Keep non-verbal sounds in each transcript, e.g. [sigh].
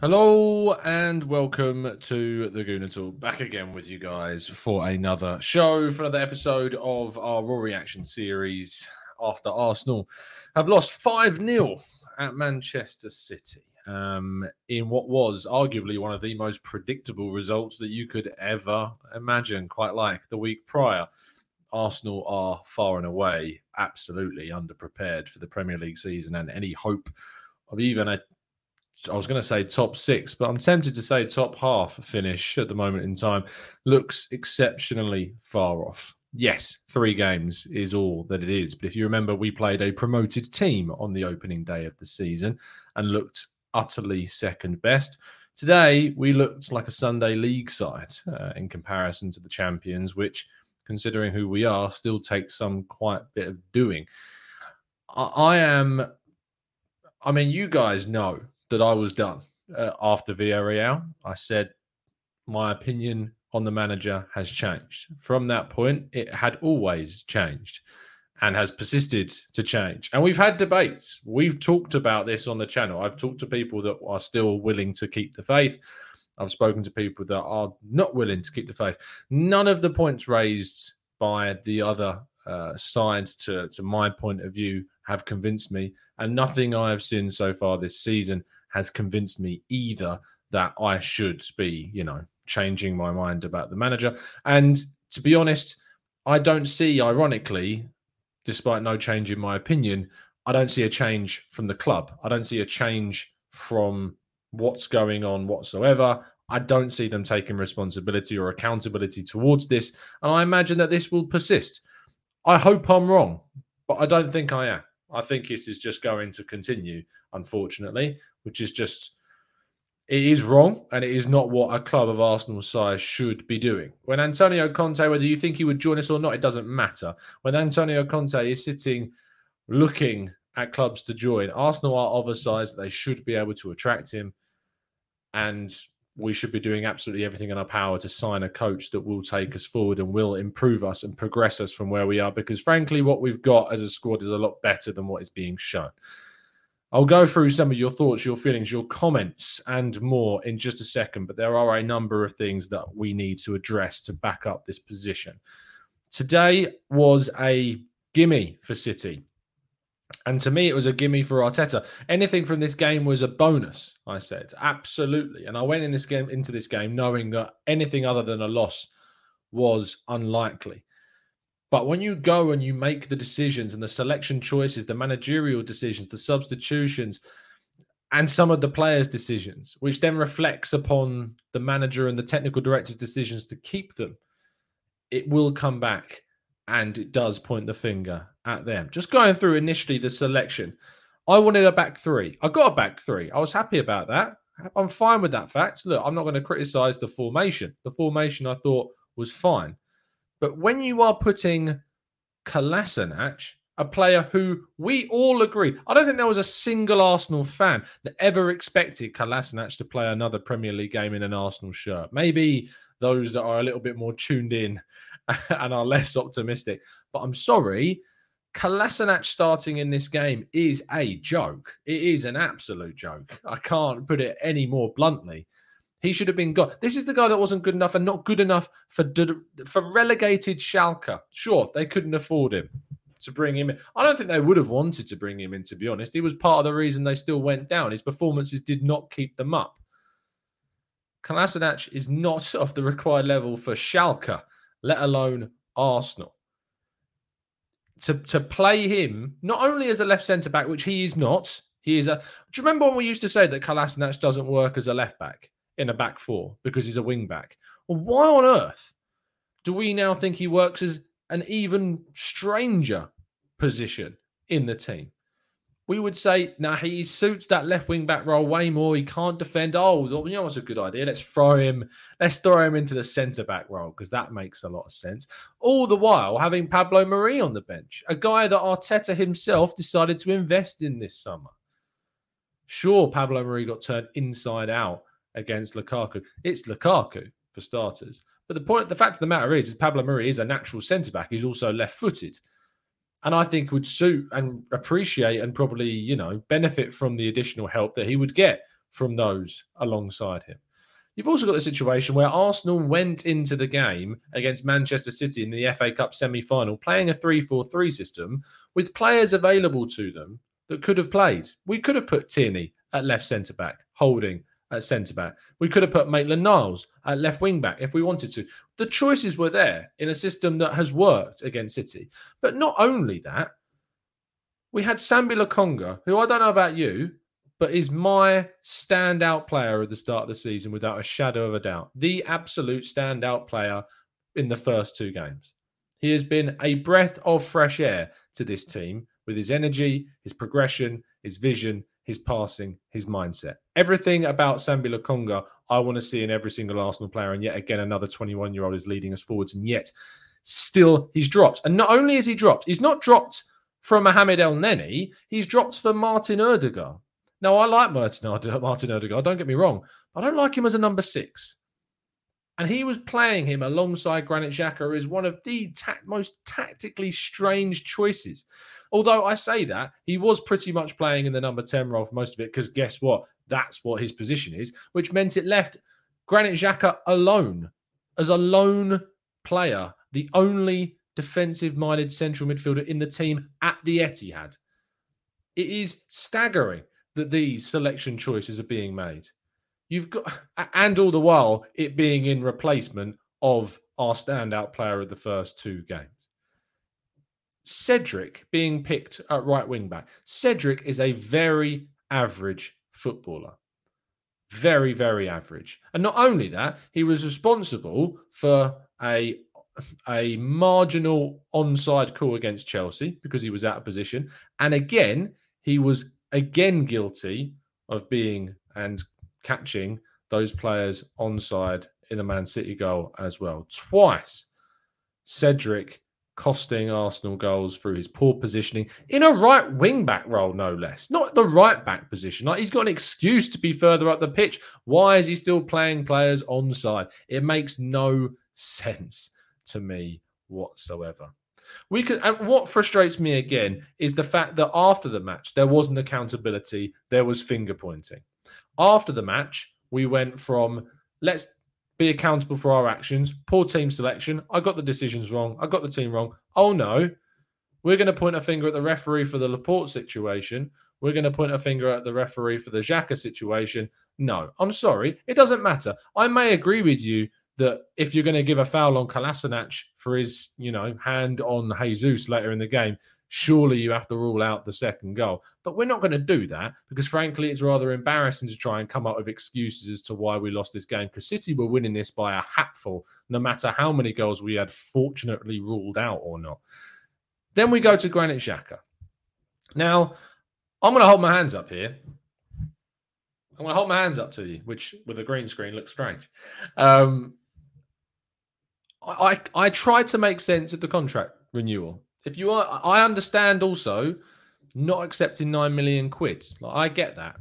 Hello and welcome to the Gooner Talk. Back again with you guys for another show, for another episode of our Raw Reaction series after Arsenal have lost 5 0 at Manchester City um, in what was arguably one of the most predictable results that you could ever imagine, quite like the week prior. Arsenal are far and away absolutely underprepared for the Premier League season and any hope of even a I was going to say top six, but I'm tempted to say top half finish at the moment in time looks exceptionally far off. Yes, three games is all that it is. But if you remember, we played a promoted team on the opening day of the season and looked utterly second best. Today, we looked like a Sunday league side uh, in comparison to the champions, which, considering who we are, still takes some quite bit of doing. I, I am, I mean, you guys know that I was done uh, after Villarreal. I said my opinion on the manager has changed. From that point, it had always changed and has persisted to change. And we've had debates. We've talked about this on the channel. I've talked to people that are still willing to keep the faith. I've spoken to people that are not willing to keep the faith. None of the points raised by the other uh, sides, to, to my point of view, have convinced me. And nothing I have seen so far this season has convinced me either that I should be, you know, changing my mind about the manager. And to be honest, I don't see, ironically, despite no change in my opinion, I don't see a change from the club. I don't see a change from what's going on whatsoever. I don't see them taking responsibility or accountability towards this. And I imagine that this will persist. I hope I'm wrong, but I don't think I am. I think this is just going to continue, unfortunately, which is just it is wrong and it is not what a club of Arsenal's size should be doing. When Antonio Conte, whether you think he would join us or not, it doesn't matter. When Antonio Conte is sitting looking at clubs to join, Arsenal are of a size that they should be able to attract him. And we should be doing absolutely everything in our power to sign a coach that will take us forward and will improve us and progress us from where we are. Because frankly, what we've got as a squad is a lot better than what is being shown. I'll go through some of your thoughts, your feelings, your comments, and more in just a second. But there are a number of things that we need to address to back up this position. Today was a gimme for City. And to me, it was a gimme for Arteta. Anything from this game was a bonus. I said absolutely, and I went in this game into this game knowing that anything other than a loss was unlikely. But when you go and you make the decisions and the selection choices, the managerial decisions, the substitutions, and some of the players' decisions, which then reflects upon the manager and the technical director's decisions to keep them, it will come back and it does point the finger at them. Just going through initially the selection, I wanted a back three. I got a back three. I was happy about that. I'm fine with that fact. Look, I'm not going to criticize the formation. The formation I thought was fine. But when you are putting Kolasinac a player who we all agree. I don't think there was a single Arsenal fan that ever expected Kolasinac to play another Premier League game in an Arsenal shirt. Maybe those that are a little bit more tuned in [laughs] and are less optimistic. But I'm sorry, Kolasinac starting in this game is a joke. It is an absolute joke. I can't put it any more bluntly. He should have been got. This is the guy that wasn't good enough and not good enough for for relegated Schalke. Sure, they couldn't afford him to bring him in. I don't think they would have wanted to bring him in, to be honest. He was part of the reason they still went down. His performances did not keep them up. Kolasinac is not [laughs] of the required level for Schalke, let alone Arsenal. To, to play him not only as a left centre back, which he is not, he is a. Do you remember when we used to say that Kolasinac doesn't work as a left back in a back four because he's a wing back? Well, why on earth do we now think he works as an even stranger position in the team. We would say, now nah, he suits that left wing back role way more. He can't defend. Oh, you know what's a good idea? Let's throw him. Let's throw him into the centre back role because that makes a lot of sense. All the while having Pablo Mari on the bench, a guy that Arteta himself decided to invest in this summer. Sure, Pablo Mari got turned inside out against Lukaku. It's Lukaku for starters, but the point, the fact of the matter is, is Pablo Mari is a natural centre back. He's also left footed. And I think would suit and appreciate and probably, you know, benefit from the additional help that he would get from those alongside him. You've also got the situation where Arsenal went into the game against Manchester City in the FA Cup semi final playing a 3 4 3 system with players available to them that could have played. We could have put Tierney at left centre back, Holding at centre back. We could have put Maitland Niles at left wing back if we wanted to. The choices were there in a system that has worked against City. But not only that, we had Sambi Lokonga, who I don't know about you, but is my standout player at the start of the season without a shadow of a doubt. The absolute standout player in the first two games. He has been a breath of fresh air to this team with his energy, his progression, his vision, his passing, his mindset. Everything about Sambi Lokonga, I want to see in every single Arsenal player. And yet again, another 21 year old is leading us forwards. And yet, still, he's dropped. And not only is he dropped, he's not dropped from Mohamed Elneny, he's dropped for Martin Odegaard. Now, I like Martin, Odegaard, don't get me wrong. I don't like him as a number six. And he was playing him alongside Granit Xhaka as one of the ta- most tactically strange choices. Although I say that, he was pretty much playing in the number 10 role for most of it, because guess what? That's what his position is, which meant it left Granit Xhaka alone as a lone player, the only defensive minded central midfielder in the team at the Etihad. It is staggering that these selection choices are being made. You've got, and all the while, it being in replacement of our standout player of the first two games. Cedric being picked at right wing back. Cedric is a very average footballer. Very, very average. And not only that, he was responsible for a a marginal onside call against Chelsea because he was out of position. And again, he was again guilty of being and catching those players onside in the Man City goal as well. Twice, Cedric costing Arsenal goals through his poor positioning in a right wing back role, no less. Not the right back position. Like he's got an excuse to be further up the pitch. Why is he still playing players onside? It makes no sense to me whatsoever. We could, and what frustrates me again is the fact that after the match there wasn't accountability, there was finger pointing. After the match, we went from let's be accountable for our actions. Poor team selection. I got the decisions wrong. I got the team wrong. Oh no, we're going to point a finger at the referee for the Laporte situation. We're going to point a finger at the referee for the Xhaka situation. No, I'm sorry. It doesn't matter. I may agree with you that if you're going to give a foul on Kolasinac for his, you know, hand on Jesus later in the game, surely you have to rule out the second goal. But we're not going to do that because, frankly, it's rather embarrassing to try and come up with excuses as to why we lost this game because City were winning this by a hatful, no matter how many goals we had fortunately ruled out or not. Then we go to Granit Xhaka. Now, I'm going to hold my hands up here. I'm going to hold my hands up to you, which with a green screen looks strange. Um, I, I tried to make sense of the contract renewal If you are, I understand also not accepting nine million quid. Like, I get that.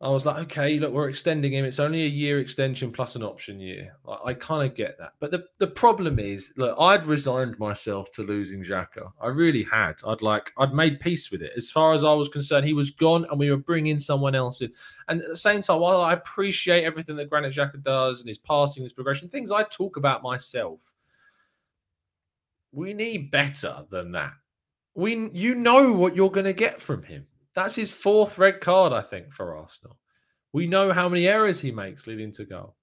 I was like, okay, look, we're extending him. It's only a year extension plus an option year. I, I kind of get that. But the, the problem is, look, I'd resigned myself to losing Xhaka. I really had. I'd like, I'd made peace with it. As far as I was concerned, he was gone and we were bringing someone else in. And at the same time, while I appreciate everything that Granit Xhaka does and his passing, his progression, things I talk about myself, we need better than that. We, you know what you're going to get from him. That's his fourth red card, I think, for Arsenal. We know how many errors he makes leading to goal.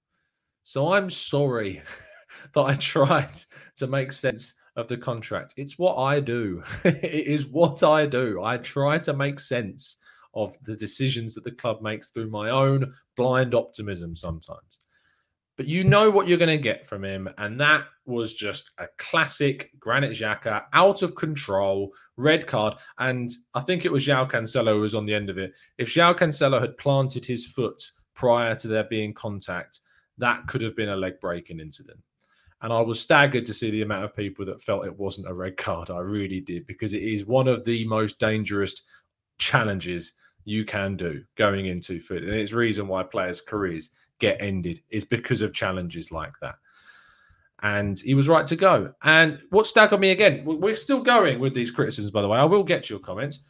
So I'm sorry [laughs] that I tried to make sense of the contract. It's what I do. [laughs] it is what I do. I try to make sense of the decisions that the club makes through my own blind optimism sometimes but you know what you're going to get from him. And that was just a classic Granit Xhaka, out of control, red card. And I think it was João Cancelo who was on the end of it. If João Cancelo had planted his foot prior to there being contact, that could have been a leg breaking incident. And I was staggered to see the amount of people that felt it wasn't a red card. I really did, because it is one of the most dangerous challenges you can do going into foot. And it's reason why players' careers get ended is because of challenges like that. And he was right to go. And what staggered me again, we're still going with these criticisms, by the way. I will get your comments.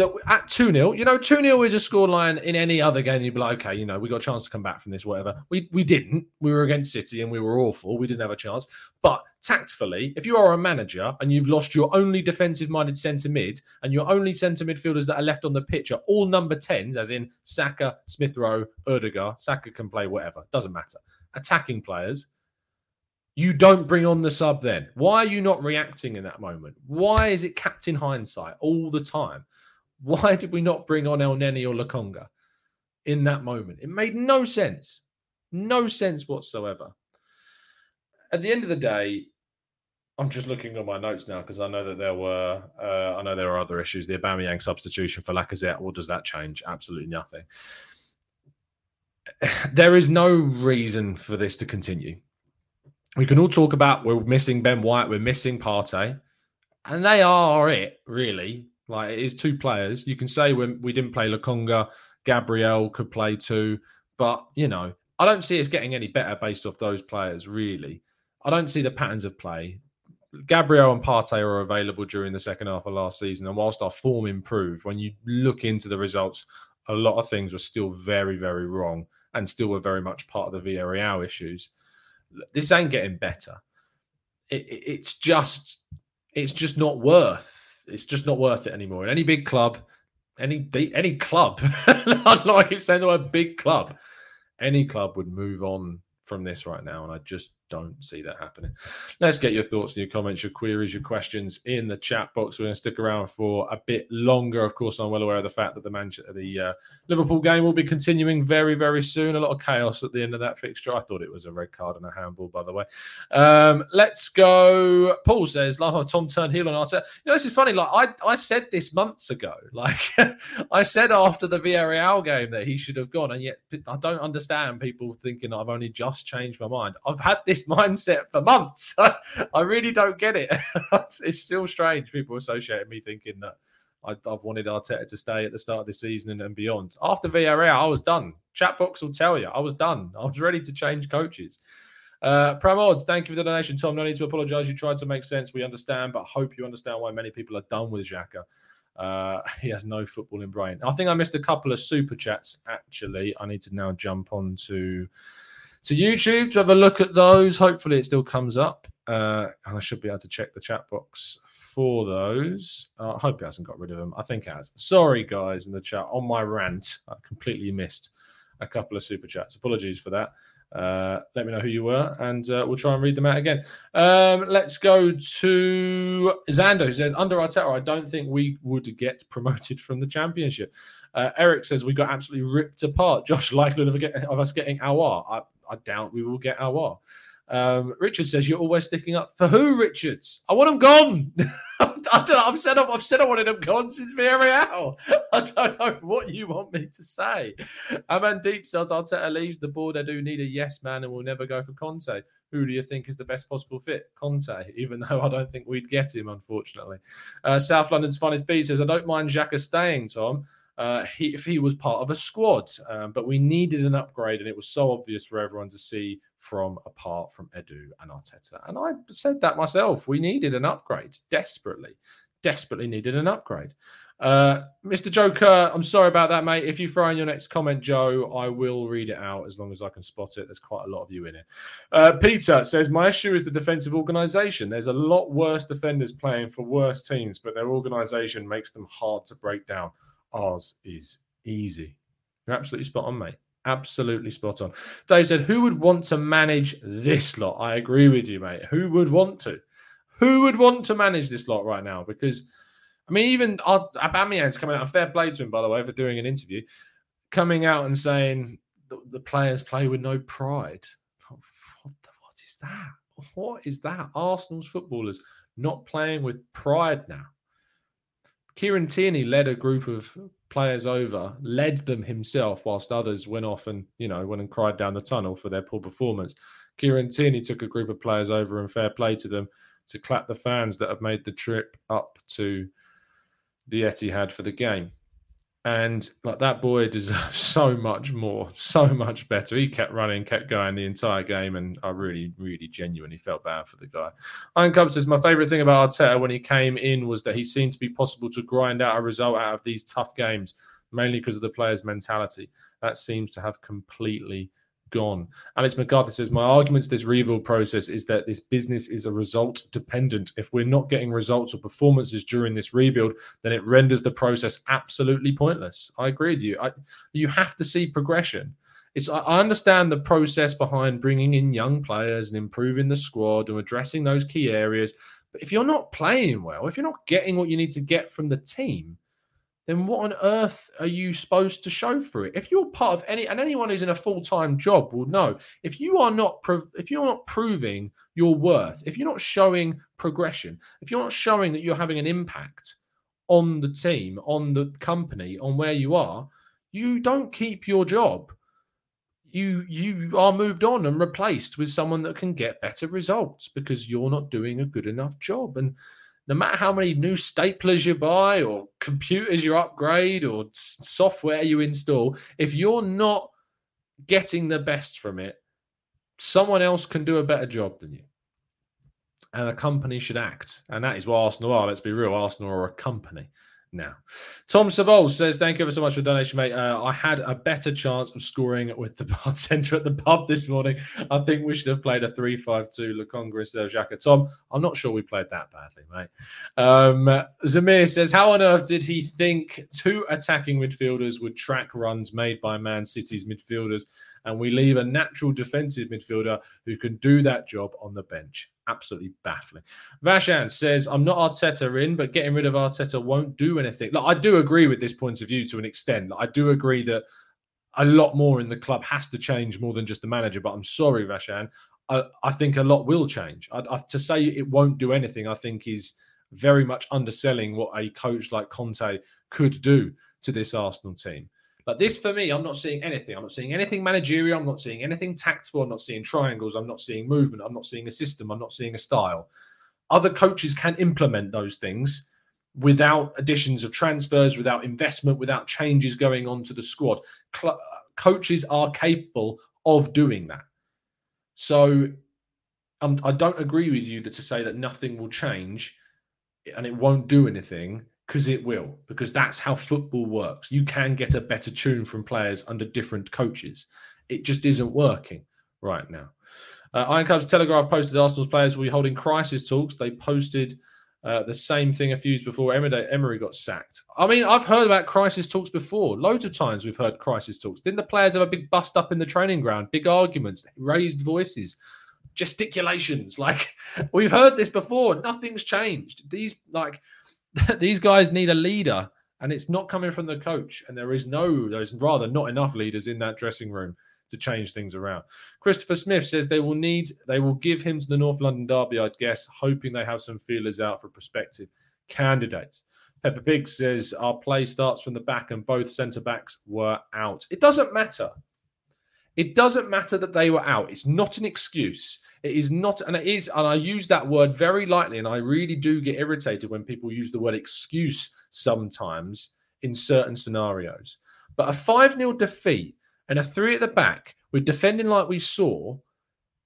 That at 2 0, you know, 2 0 is a scoreline in any other game. You'd be like, okay, you know, we got a chance to come back from this, whatever. We, we didn't. We were against City and we were awful. We didn't have a chance. But tactfully, if you are a manager and you've lost your only defensive minded centre mid and your only centre midfielders that are left on the pitch are all number 10s, as in Saka, Smith Rowe, Odegaard, Saka can play whatever, doesn't matter. Attacking players, you don't bring on the sub then. Why are you not reacting in that moment? Why is it captain hindsight all the time? Why did we not bring on El Elneny or Lokonga in that moment? It made no sense. No sense whatsoever. At the end of the day, I'm just looking at my notes now because I know that there were, uh, I know there are other issues. The Aubameyang substitution for Lacazette. What does that change? Absolutely nothing. [sighs] There is no reason for this to continue. We can all talk about we're missing Ben White, we're missing Partey, and they are it really. Like it is two players. You can say when we didn't play Lokonga, Gabriel could play too, but you know I don't see it's getting any better based off those players. Really, I don't see the patterns of play. Gabriel and Partey are available during the second half of last season, and whilst our form improved, when you look into the results, a lot of things were still very, very wrong, and still were very much part of the Villarreal issues. This ain't getting better. It, it, it's just, it's just not worth. It's just not worth it anymore. In any big club, any any club, [laughs] I keep saying the word big club. Any club would move on from this right now, and I just don't see that happening. Let's get your thoughts and your comments, your queries, your questions in the chat box. We're going to stick around for a bit longer. Of course, I'm well aware of the fact that the Manchester, the uh, Liverpool game will be continuing very, very soon. A lot of chaos at the end of that fixture. I thought it was a red card and a handball, by the way. Um, let's go. Paul says, "Love how Tom turned heel on Arteta." You know, this is funny. Like I, I said this months ago. [laughs] Like I said after the Villarreal game that he should have gone, and yet I don't understand people thinking I've only just changed my mind. I've had this this mindset for months. [laughs] I really don't get it. [laughs] it's still strange. People associating me thinking that I, have wanted Arteta to stay at the start of the season and, and beyond. After Villarreal, I was done. Chatbox will tell you I was done. I was ready to change coaches. Uh, Odds, thank you for the donation, Tom. No need to apologise. You tried to make sense. We understand, but hope you understand why many people are done with Xhaka. Uh, [laughs] he has no footballing brain. I think I missed a couple of super chats. Actually, I need to now jump on to to YouTube to have a look at those. Hopefully, it still comes up, uh, and I should be able to check the chat box for those. Uh, I hope it hasn't got rid of them. I think it has. Sorry, guys, in the chat on my rant, I completely missed a couple of super chats. Apologies for that. Uh, let me know who you were, and uh, we'll try and read them out again. Um, let's go to Xander, who says, Under Arteta, I don't think we would get promoted from the championship. Uh, Eric says, We got absolutely ripped apart. Josh, likelihood of, of us getting our. I, doubt we will get our. Um, Richard says you're always sticking up for who, Richards? I want him gone. [laughs] I don't know. I've said I've said I wanted him gone since Villarreal. [laughs] I don't know what you want me to say. Deep says Arteta leaves the board. I do need a yes man and we'll never go for Conte. Who do you think is the best possible fit? Conte, even though I don't think we'd get him, unfortunately. Uh, South London's Finest B says, I don't mind Xhaka staying, Tom. Uh, he, if he was part of a squad, um, but we needed an upgrade, and it was so obvious for everyone to see from apart from Edu and Arteta. And I said that myself. We needed an upgrade desperately, desperately needed an upgrade. Uh, Mr. Joker, I'm sorry about that, mate. If you throw in your next comment, Joe, I will read it out as long as I can spot it. There's quite a lot of you in it. Uh, Peter says, My issue is the defensive organization. There's a lot worse defenders playing for worse teams, but their organization makes them hard to break down. Ours is easy. You're absolutely spot on, mate. Absolutely spot on. Dave said, Who would want to manage this lot? I agree with you, mate. Who would want to? Who would want to manage this lot right now? Because I mean, even Aubameyang's coming out. A fair play to him, by the way, for doing an interview, coming out and saying the, the players play with no pride. Oh, what, what is that? What is that? Arsenal's footballers not playing with pride now. Kieran Tierney led a group of players over, led them himself, whilst others went off and you know went and cried down the tunnel for their poor performance. Kieran Tierney took a group of players over and fair play to them to clap the fans that have made the trip up to the Etihad for the game. And like that boy [laughs] deserves so much more, so much better. He kept running, kept going the entire game, and I really, really genuinely felt bad for the guy. Iron Cub says my favourite thing about Arteta when he came in was that he seemed to be possible to grind out a result out of these tough games, mainly because of the players' mentality. That seems to have completely gone. Alex McCarthy says, My argument to this rebuild process is that this business is a result dependent. If we're not getting results or performances during this rebuild, then it renders the process absolutely pointless. I agree with you. I, you have to see progression. It's, I understand the process behind bringing in young players and improving the squad and addressing those key areas. But if you're not playing well, if you're not getting what you need to get from the team, then what on earth are you supposed to show for it? If you're part of any, and anyone who's in a full time job will know, if you are not, if you're not proving your worth, if you're not showing progression, if you're not showing that you're having an impact on the team, on the company, on where you are, you don't keep your job. You you are moved on and replaced with someone that can get better results because you're not doing a good enough job. And no matter how many new staplers you buy or computers you upgrade or software you install, if you're not getting the best from it, someone else can do a better job than you. And a company should act. And that is what Arsenal are. Let's be real Arsenal are a company now. Tom Savol says, Thank you ever so much for the donation, mate. Uh, I had a better chance of scoring with the [laughs] bartender at the pub this morning. I think we should have played a 3 5 2 Lokonga instead of Xhaka. Tom, I'm not sure we played that badly, mate. Um, Zamir says, How on earth did he think two attacking midfielders would track runs made by Man City's midfielders? And we leave a natural defensive midfielder who can do that job on the bench. Absolutely baffling. Vashan says, I'm not Arteta in, but getting rid of Arteta won't do anything. Look, I do agree with this point of view to an extent. I do agree that a lot more in the club has to change more than just the manager. But I'm sorry, Vashan. I, I think a lot will change. I, I, to say it won't do anything, I think is very much underselling what a coach like Conte could do to this Arsenal team. But this for me, I'm not seeing anything. I'm not seeing anything managerial. I'm not seeing anything tactful. I'm not seeing triangles. I'm not seeing movement. I'm not seeing a system. I'm not seeing a style. Other coaches can implement those things without additions of transfers, without investment, without changes going on to the squad. Cl- coaches are capable of doing that. So um, I don't agree with you that to say that nothing will change and it won't do anything because it will, because that's how football works. You can get a better tune from players under different coaches. It just isn't working right now. Uh, Iron Telegraph posted Arsenal's players will be holding crisis talks. They posted uh, the same thing a few years before Emery got sacked. I mean, I've heard about crisis talks before. Loads of times we've heard crisis talks. Didn't the players have a big bust up in the training ground? Big arguments, raised voices, gesticulations. [laughs] Like we've heard this before. Nothing's changed. These like [laughs] these guys need a leader, and it's not coming from the coach. And there is no, there's rather not enough leaders in that dressing room to change things around. Christopher Smith says they will need, they will give him to the North London Derby, I'd guess, hoping they have some feelers out for prospective candidates. Pepper Pig says our play starts from the back and both centre backs were out. It doesn't matter. It doesn't matter that they were out. It's not an excuse. It is not, and it is, and I use that word very lightly, and I really do get irritated when people use the word excuse sometimes in certain scenarios. But a 5 0 defeat and a three at the back with defending like we saw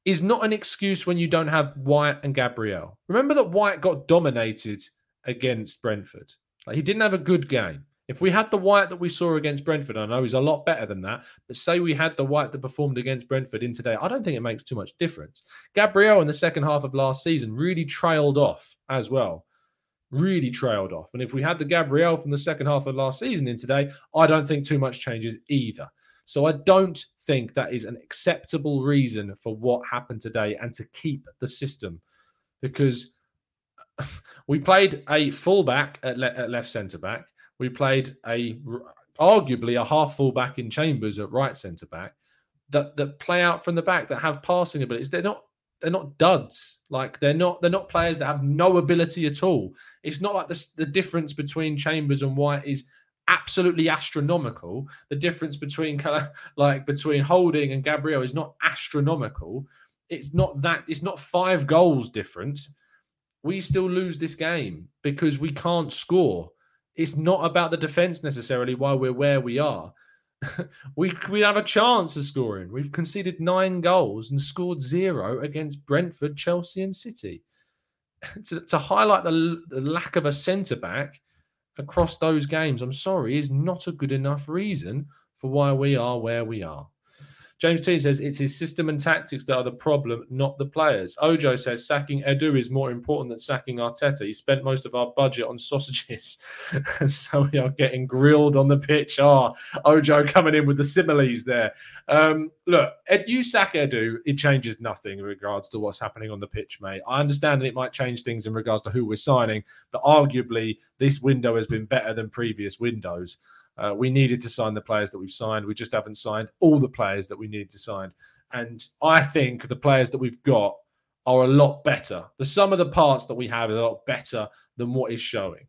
is not an excuse when you don't have White and Gabriel. Remember that White got dominated against Brentford. Like he didn't have a good game. If we had the White that we saw against Brentford, I know he's a lot better than that, but say we had the White that performed against Brentford in today, I don't think it makes too much difference. Gabriel in the second half of last season really trailed off as well. Really trailed off. And if we had the Gabriel from the second half of last season in today, I don't think too much changes either. So I don't think that is an acceptable reason for what happened today and to keep the system because [laughs] we played a fullback at, le- at left centre back. We played a arguably a half fullback in Chambers at right centre back that that play out from the back that have passing abilities. They're not they're not duds. Like they're not they're not players that have no ability at all. It's not like the the difference between Chambers and White is absolutely astronomical. The difference between kind of [laughs] like between Holding and Gabriel is not astronomical. It's not that it's not five goals difference we still lose this game because we can't score. It's not about the defense necessarily why we're where we are. [laughs] we we have a chance of scoring. We've conceded nine goals and scored zero against Brentford, Chelsea, and City. [laughs] to, to highlight the, the lack of a centre back across those games, I'm sorry, is not a good enough reason for why we are where we are. James T says it's his system and tactics that are the problem, not the players. Ojo says sacking Edu is more important than sacking Arteta. He spent most of our budget on sausages, [laughs] so we are getting grilled on the pitch. Ah, oh, Ojo coming in with the similes there. Um, look, Ed, you sack Edu, it changes nothing in regards to what's happening on the pitch, mate. I understand that it might change things in regards to who we're signing, but arguably this window has been better than previous windows. Uh, we needed to sign the players that we've signed. We just haven't signed all the players that we needed to sign. And I think the players that we've got are a lot better. The sum of the parts that we have is a lot better than what is showing.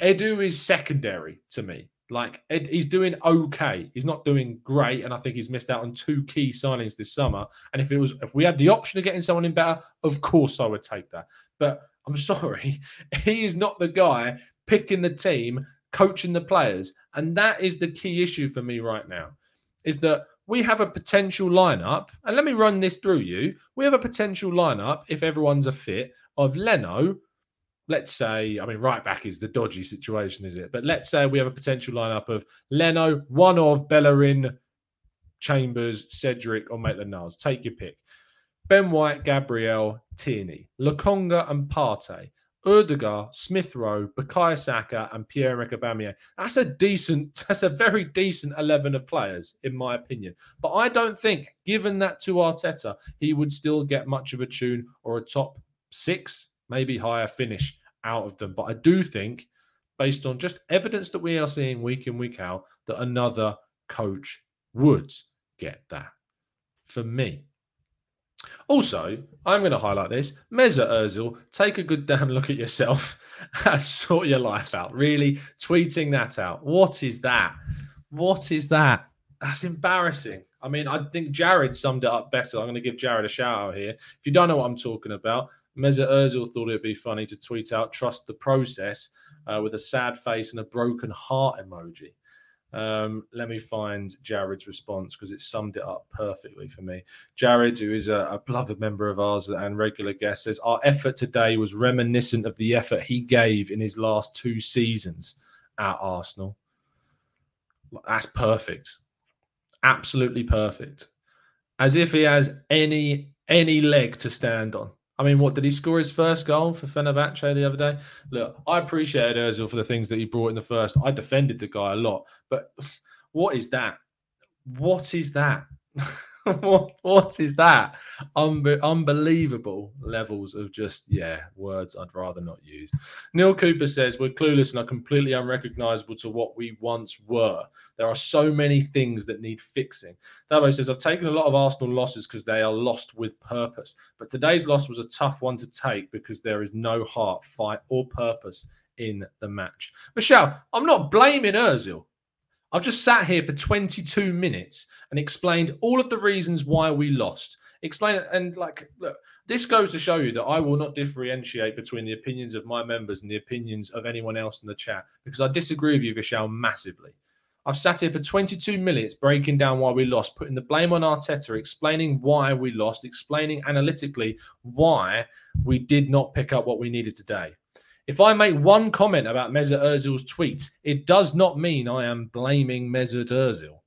Edu is secondary to me. Like Ed, he's doing okay. He's not doing great, and I think he's missed out on two key signings this summer. And if it was, if we had the option of getting someone in better, of course I would take that. But I'm [laughs] sorry, he is not the guy picking the team coaching the players. And that is the key issue for me right now is that we have a potential lineup. And let me run this through you. We have a potential lineup, if everyone's a fit, of Leno. Let's say, I mean, right back is the dodgy situation, is it? But let's say we have a potential lineup of Leno, one of Bellerin, Chambers, Cedric, or Maitland Niles. Take your pick. Ben White, Gabriel, Tierney, Lokonga, and Partey. Ødegaard, Smith Rowe, Bukayo Saka, and Pierre-Emerick Aubameyang. That's a decent, [laughs] that's a very decent 11 of players, in my opinion. But I don't think, given that to Arteta, he would still get much of a tune or a top six, maybe higher finish out of them. But I do think, based on just evidence that we are seeing week in, week out, that another coach would get that. For me, also, I'm going to highlight this. Mesut Ozil, take a good damn look at yourself [laughs] and sort your life out. Really, tweeting that out. What is that? What is that? That's embarrassing. I mean, I think Jared summed it up better. I'm going to give Jared a shout out here. If you don't know what I'm talking about, Mesut Ozil thought it'd be funny to tweet out "Trust the process" uh, with a sad face and a broken heart emoji. Um, let me find Jared's response because it summed it up perfectly for me. Jared, who is a, a, beloved member of ours and regular guest, says our effort today was reminiscent of the effort he gave in his last two seasons at Arsenal. That's perfect, absolutely perfect. As if he has any any leg to stand on. I mean, what did he score his first goal for Fenerbahce the other day? Look, I appreciated Özil for the things that he brought in the first. I defended the guy a lot, but [sighs] what is that? What is that? [laughs] [laughs] what, what is that? Unbe- unbelievable levels of just, yeah, words I'd rather not use. Neil Cooper says, We're clueless and are completely unrecognizable to what we once were. There are so many things that need fixing. Dabo says, I've taken a lot of Arsenal losses because they are lost with purpose. But today's loss was a tough one to take because there is no heart, fight, or purpose in the match. Michelle, I'm not blaming Ozil. I've just sat here for 22 minutes and explained all of the reasons why we lost. Explain it. And like, look, this goes to show you that I will not differentiate between the opinions of my members and the opinions of anyone else in the chat because I disagree with you, Vishal, massively. I've sat here for 22 minutes breaking down why we lost, putting the blame on Arteta, explaining why we lost, explaining analytically why we did not pick up what we needed today. If I make one comment about Mesut Ozil's tweet, it does not mean I am blaming Mesut Ozil.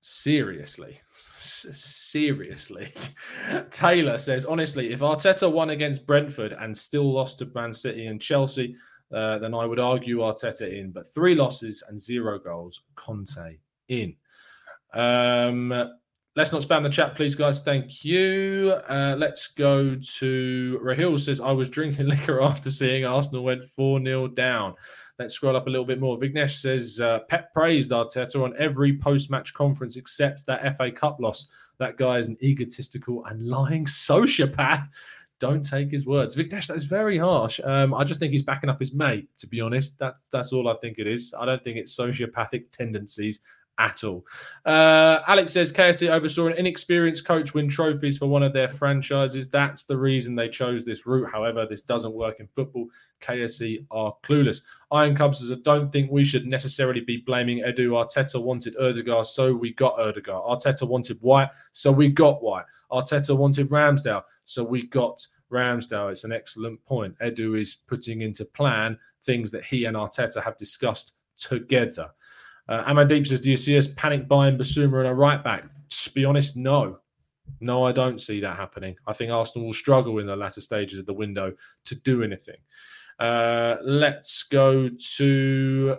Seriously. Seriously. [laughs] Taylor says, honestly, if Arteta won against Brentford and still lost to Man City and Chelsea, uh, then I would argue Arteta in. But three losses and zero goals, Conte in. Um, Let's not spam the chat, please, guys. Thank you. Uh, let's go to Rahil says, I was drinking [laughs] liquor after seeing Arsenal went 4 0 down. Let's scroll up a little bit more. Vignesh says, uh, Pep praised Arteta on every post match conference except that FA Cup loss. That guy is an egotistical and lying [laughs] sociopath. Don't take his words. Vignesh, that is very harsh. Um, I just think he's backing up his mate, to be honest. That, that's all I think it is. I don't think it's sociopathic tendencies at all. Uh, Alex says KSC oversaw an inexperienced coach win trophies for one of their franchises. That's the reason they chose this route. However, this doesn't work in football. KSC are clueless. Iron Cubs says, I don't think we should necessarily be blaming Edu. Arteta wanted Odegaard, so we got Odegaard. Arteta wanted White, so we got White. Arteta wanted Ramsdale, so we got Ramsdale. It's an excellent point. Edu is putting into plan things that he and Arteta have discussed together. Uh, says, Do you see us panic buying Bissouma and a right back? To be honest, no. No, I don't see that happening. I think Arsenal will struggle in the latter stages of the window to do anything. Uh, let's go to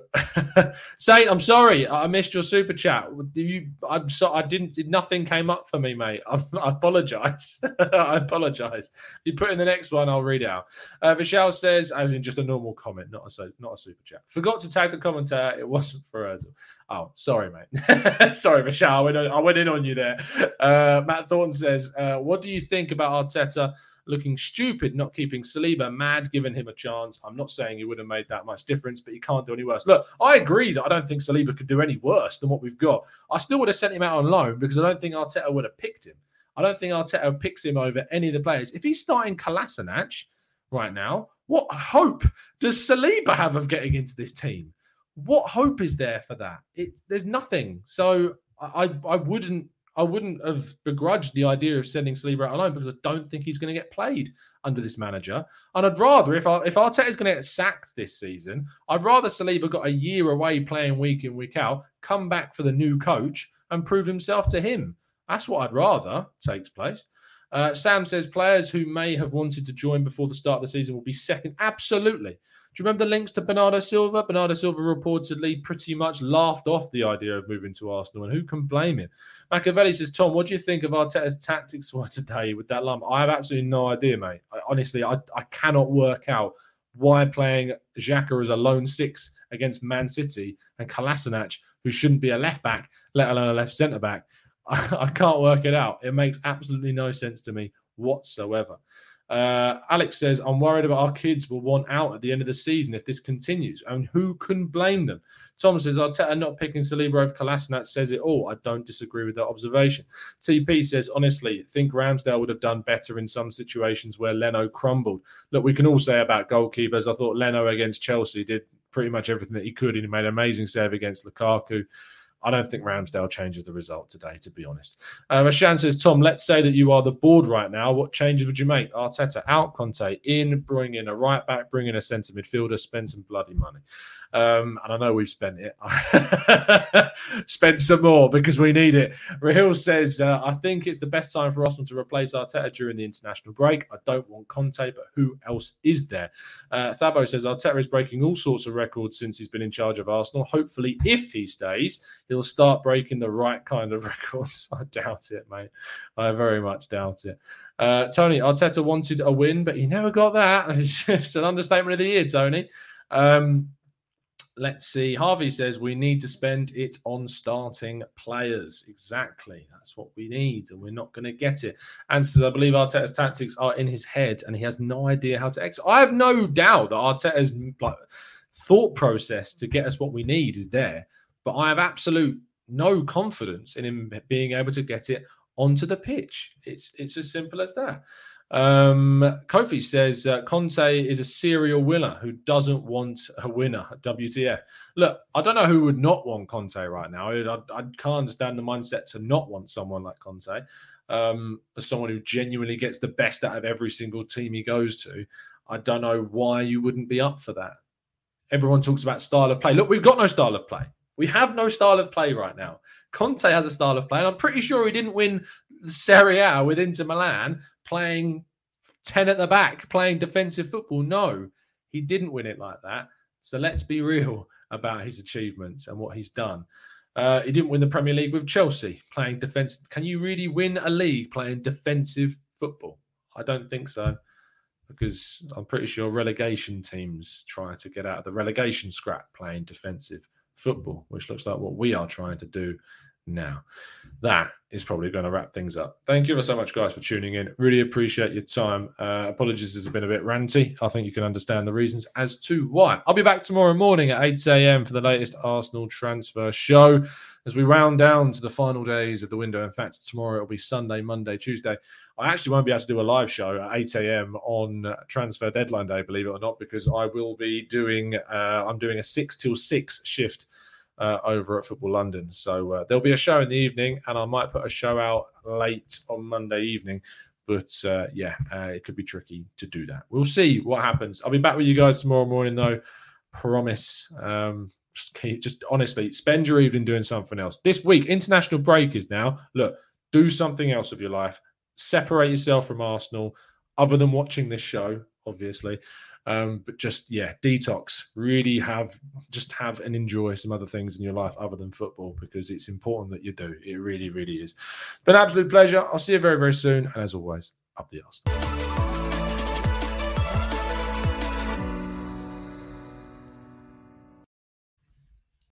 [laughs] Saint. I'm sorry, I missed your super chat. You, I'm so I didn't. Nothing came up for me, mate. [laughs] I, apologize. [laughs] I apologize. You put in the next one, I'll read out. Uh, Vishal says, as in just a normal comment, not a not a super chat. Forgot to tag the commentator. It wasn't for us. Oh, sorry, mate. sorry, Vishal. I went, I went in on you there. Uh, Matt Thornton says, uh, "What do you think about Arteta?" Looking stupid not keeping Saliba mad, giving him a chance. I'm not saying he would have made that much difference, but he can't do any worse. Look, I agree that I don't think Saliba could do any worse than what we've got. I still would have sent him out on loan because I don't think Arteta would have picked him. I don't think Arteta picks him over any of the players. If he's starting Kolasinac right now, what hope does Saliba have of getting into this team? What hope is there for that? It, there's nothing. So I, I wouldn't I wouldn't have begrudged the idea of sending Saliba out alone because I don't think he's going to get played under this manager. And I'd rather, if if Arteta is going to get sacked this season, I'd rather Saliba got a year away playing week in, week out, come back for the new coach and prove himself to him. That's what I'd rather takes place. Uh, Sam says players who may have wanted to join before the start of the season will be second. Absolutely. Do you remember the links to Bernardo Silva? Bernardo Silva reportedly pretty much laughed off the idea of moving to Arsenal, and who can blame him? Machiavelli says, Tom, what do you think of Arteta's tactics for today with that lump? I have absolutely no idea, mate. I, honestly, I, I cannot work out why playing Xhaka as a lone six against Man City and Kolasinac, who shouldn't be a left back, let alone a left centre back. I, [laughs] I can't work it out. It makes absolutely no sense to me whatsoever. Uh, Alex says, I'm worried about our kids will want out at the end of the season if this continues. And who can blame them? Tom says, Arteta not picking Saliba over Kolasinac says it all. I don't disagree with that observation. TP says, honestly, think Ramsdale would have done better in some situations where Leno crumbled. Look, we can all say about goalkeepers. I thought Leno against Chelsea did pretty much everything that he could. And he made an amazing save against Lukaku. I don't think Ramsdale changes the result today, to be honest. Uh, Rashan says, Tom, let's say that you are the board right now. What changes would you make? Arteta out, Conte in, bring in a right back, bring in a centre midfielder, spend some bloody money. Um, and I know we've spent it. [laughs] spend some more because we need it. Rahil says, uh, I think it's the best time for Arsenal to replace Arteta during the international break. I don't want Conte, but who else is there? Uh, Thabo says, Arteta is breaking all sorts of records since he's been in charge of Arsenal. Hopefully, if he stays, he'll start breaking the right kind of [laughs] records. I doubt it, mate. I very much doubt it. Uh, Tony Arteta wanted a win, but he never got that. [laughs] It's an understatement of the year, Tony. Um, let's see. Harvey says we need to spend it on starting players. Exactly. That's what we need, and we're not going to get it. And says, I believe Arteta's tactics are in his head, and he has no idea how to exit. I have no doubt that Arteta's like, thought process to get us what we need is there, but I have absolute no confidence in him being able to get it onto the pitch. It's it's as simple as that. Um, Kofi says uh, Conte is a serial winner who doesn't want a winner. WTF? Look, I don't know who would not want Conte right now. I, I, can't understand the mindset to not want someone like Conte, um, as someone who genuinely gets the best out of every single team he goes to. I don't know why you wouldn't be up for that. Everyone talks about style of play. Look, we've got no style of play. We have no style of play right now. Conte has a style of play, and I'm pretty sure he didn't win Serie A with Inter Milan playing 10 at the back, playing defensive football. No, he didn't win it like that. So let's be real about his achievements and what he's done. Uh, he didn't win the Premier League with Chelsea playing defense. Can you really win a league playing defensive football? I don't think so, because I'm pretty sure relegation teams try to get out of the relegation scrap playing defensive football, which looks like what we are trying to do now. That is probably going to wrap things up. Thank you so much, guys, for tuning in. Really appreciate your time. Uh, apologies, it's been a bit ranty. I think you can understand the reasons as to why. I'll be back tomorrow morning at 8 a.m. for the latest Arsenal transfer show as we round down to the final days of the window. In fact, tomorrow it'll be Sunday, Monday, Tuesday. I actually won't be able to do a live show at 8 a.m. on transfer deadline day, believe it or not, because I will be doing, uh, I'm doing a 6 till 6 shift uh, over at Football London. So uh, there'll be a show in the evening, and I might put a show out late on Monday evening. But uh, yeah, uh, it could be tricky to do that. We'll see what happens. I'll be back with you guys tomorrow morning, though. Promise. Um, just, just honestly, spend your evening doing something else. This week, international break is now. Look, do something else of your life. Separate yourself from Arsenal, other than watching this show, obviously. Um, but just yeah, detox. Really have just have and enjoy some other things in your life other than football because it's important that you do. It really, really is. Been absolute pleasure. I'll see you very, very soon. And as always, up the Arsenal.